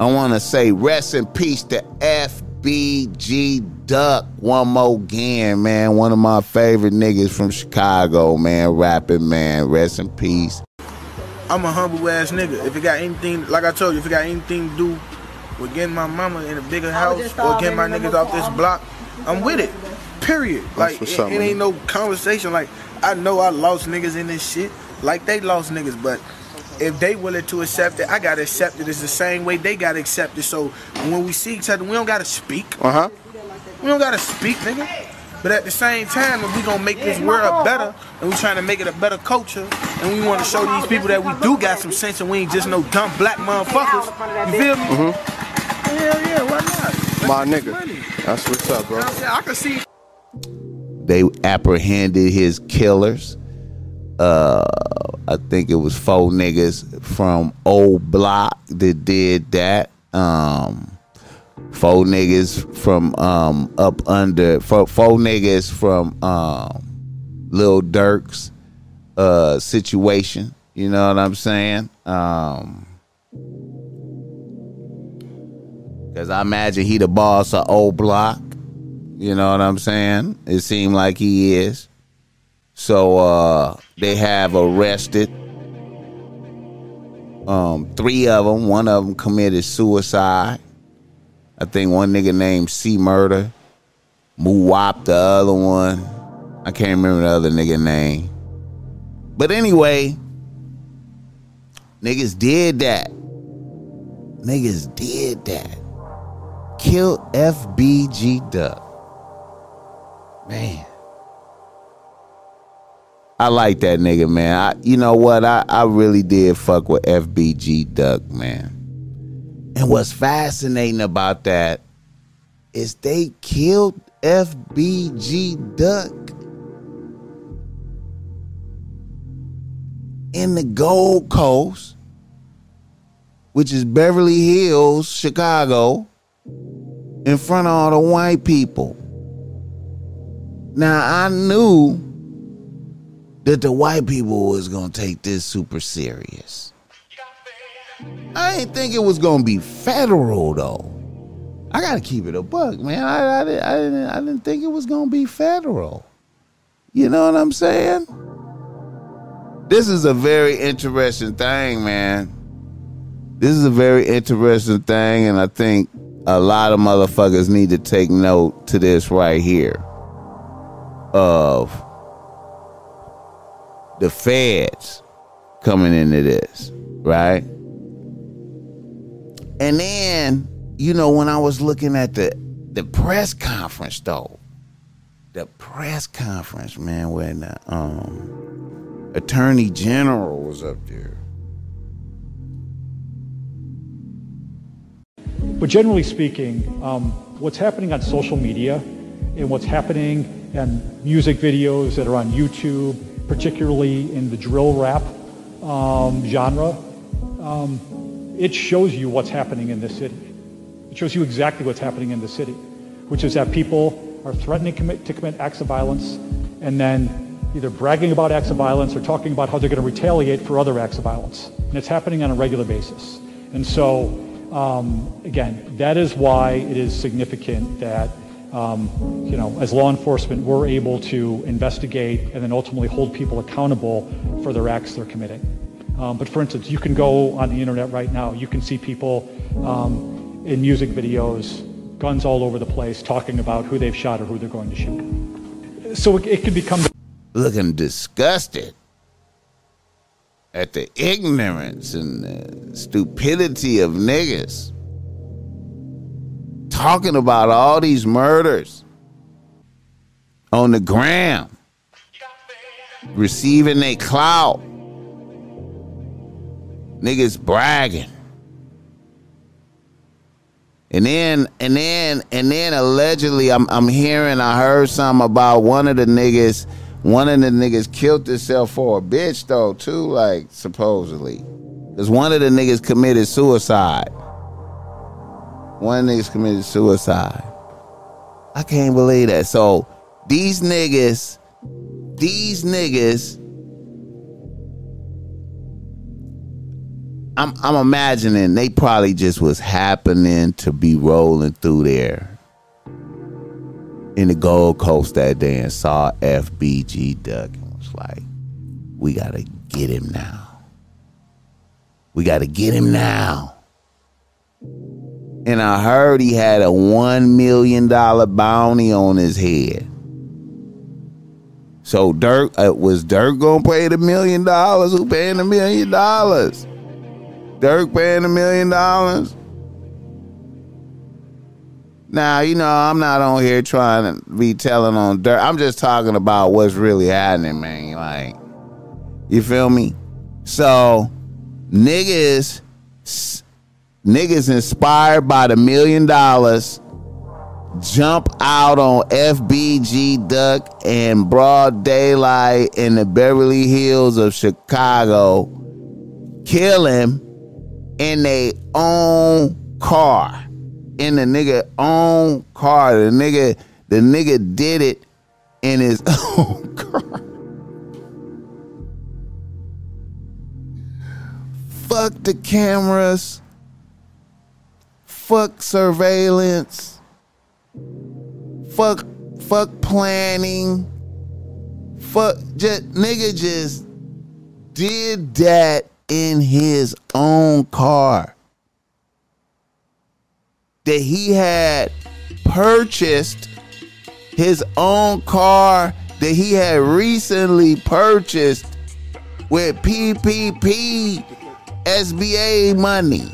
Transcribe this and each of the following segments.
I want to say rest in peace to FBG Duck one more again, man. One of my favorite niggas from Chicago, man. Rapping, man. Rest in peace. I'm a humble ass nigga. If it got anything, like I told you, if it got anything to do with getting my mama in a bigger house or getting my niggas off this block, I'm with it. Period. Like it, it ain't no conversation. Like I know I lost niggas in this shit, like they lost niggas, but if they willing to accept it, I gotta accept it. It's the same way they gotta accept it. So when we see each other, we don't gotta speak. Uh huh. We don't gotta speak, nigga. But at the same time, if we gonna make this world better, and we trying to make it a better culture, and we want to show these people that we do got some sense, and we ain't just no dumb black motherfuckers. You feel me? Mm-hmm. Hell yeah, why not? My nigga. That's what's up, bro. You know what I'm saying? I can see They apprehended his killers. Uh, I think it was four niggas from O Block that did that. Um, four niggas from um up under four, four niggas from um Lil Durk's uh situation. You know what I'm saying? Um Cause I imagine he the boss of O Block. You know what I'm saying? It seemed like he is. So uh they have arrested um three of them. One of them committed suicide. I think one nigga named C Murder. Muwop the other one. I can't remember the other nigga name. But anyway, niggas did that. Niggas did that. Killed FBG Duck. Man. I like that nigga, man. I, you know what? I, I really did fuck with FBG Duck, man. And what's fascinating about that is they killed FBG Duck in the Gold Coast, which is Beverly Hills, Chicago, in front of all the white people. Now I knew that the white people was gonna take this super serious. I didn't think it was gonna be federal though. I gotta keep it a buck, man. I, I, I, didn't, I didn't think it was gonna be federal. You know what I'm saying? This is a very interesting thing, man. This is a very interesting thing, and I think a lot of motherfuckers need to take note to this right here of the feds coming into this, right? And then, you know, when I was looking at the the press conference though, the press conference, man, when the um attorney general was up there. But generally speaking, um, what's happening on social media and what's happening in music videos that are on YouTube, particularly in the drill rap um, genre, um, it shows you what's happening in this city. It shows you exactly what's happening in the city, which is that people are threatening commit, to commit acts of violence and then either bragging about acts of violence or talking about how they're going to retaliate for other acts of violence. And it's happening on a regular basis. And so, um, again, that is why it is significant that, um, you know, as law enforcement, we're able to investigate and then ultimately hold people accountable for their acts they're committing. Um, but for instance, you can go on the internet right now. You can see people um, in music videos, guns all over the place, talking about who they've shot or who they're going to shoot. So it, it can become looking disgusted at the ignorance and the stupidity of niggas talking about all these murders on the gram, receiving their clout, niggas bragging. And then and then and then allegedly I'm I'm hearing I heard something about one of the niggas one of the niggas killed himself for a bitch though too like supposedly cuz one of the niggas committed suicide. One niggas committed suicide. I can't believe that. So these niggas these niggas I'm I'm imagining they probably just was happening to be rolling through there in the Gold Coast that day and saw FBG Duck and was like, we gotta get him now. We gotta get him now. And I heard he had a one million dollar bounty on his head. So Durk, uh, was Durk gonna pay the million dollars? Who paying the million dollars? Durk paying the million dollars? Now, you know, I'm not on here trying to be telling on Durk. I'm just talking about what's really happening, man. Like, you feel me? So, niggas, niggas inspired by the million dollars jump out on FBG Duck and broad daylight in the Beverly Hills of Chicago, kill him in their own car in the nigga own car. The nigga, the nigga did it in his own car. Fuck the cameras. Fuck surveillance. Fuck fuck planning. Fuck just nigga just did that in his own car that he had purchased his own car that he had recently purchased with PPP SBA money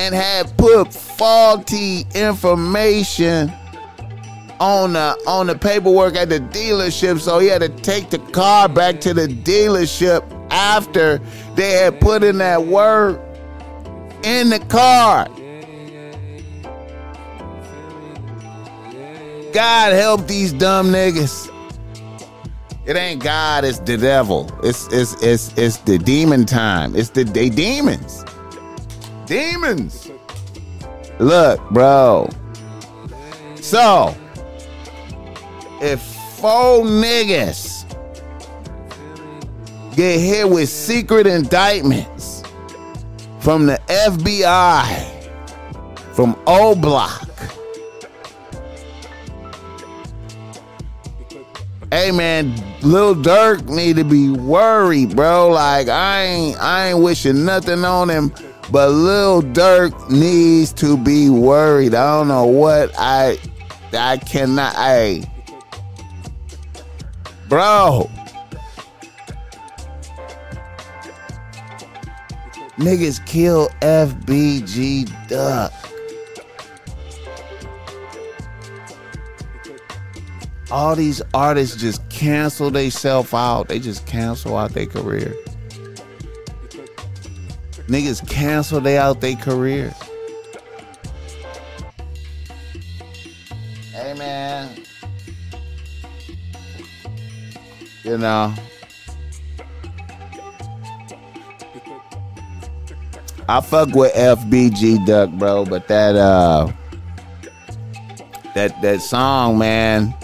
and had put faulty information on the on the paperwork at the dealership so he had to take the car back to the dealership after they had put in that work in the car. God help these dumb niggas. It ain't God, it's the devil. It's it's it's it's the demon time. It's the they demons. Demons. Look, bro. So, if four niggas get hit with secret indictments from the FBI, from O Block. Hey man, Lil Durk need to be worried, bro. Like I ain't I ain't wishing nothing on him, but Lil Durk needs to be worried. I don't know what I I cannot I Bro, Niggas kill FBG Duck. All these artists just cancel themselves out. They just cancel out their career. Niggas cancel they out their career. Hey man. You know. I fuck with FBG Duck, bro, but that uh that that song, man.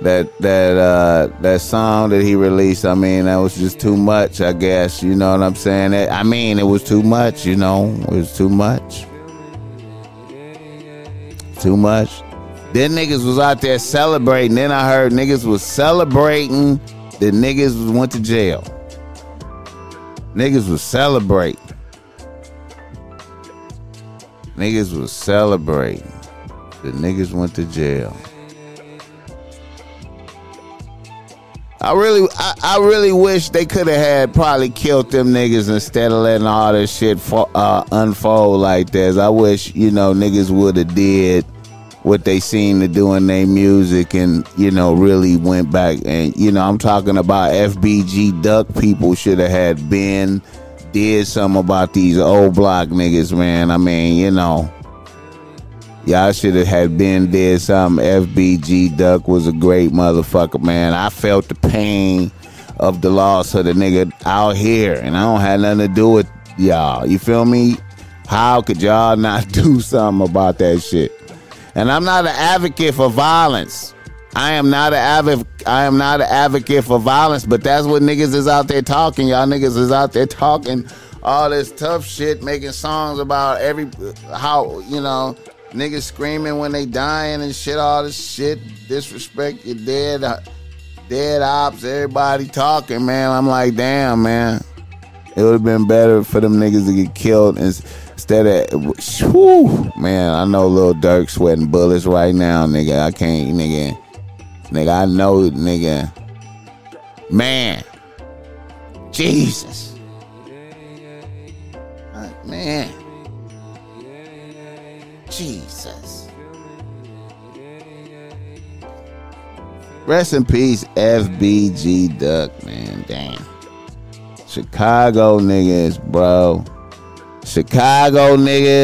That that uh that song that he released, I mean, that was just too much, I guess. You know what I'm saying? I mean, it was too much, you know. It was too much. Too much. Then niggas was out there celebrating. Then I heard niggas was celebrating. The niggas went to jail. Niggas was celebrating. Niggas was celebrating. The niggas went to jail. I really, I, I really wish they could have had probably killed them niggas instead of letting all this shit fo- uh, unfold like this. I wish you know niggas would have did what they seem to do in their music and you know really went back and you know I'm talking about FBG Duck people should have had been did something about these O Block niggas man I mean you know y'all should have had been did something FBG Duck was a great motherfucker man I felt the pain of the loss of the nigga out here and I don't have nothing to do with y'all you feel me how could y'all not do something about that shit and I'm not an advocate for violence. I am not an advocate. I am not an advocate for violence, but that's what niggas is out there talking. Y'all niggas is out there talking all this tough shit, making songs about every how you know niggas screaming when they dying and shit. All this shit, disrespect your dead, uh, dead ops. Everybody talking, man. I'm like, damn, man. It would have been better for them niggas to get killed instead of, whew, man. I know Lil Durk sweating bullets right now, nigga. I can't, nigga. Nigga, I know, nigga. Man. Jesus. Man. Jesus. Rest in peace, FBG Duck, man. Damn. Chicago niggas, bro. Chicago niggas.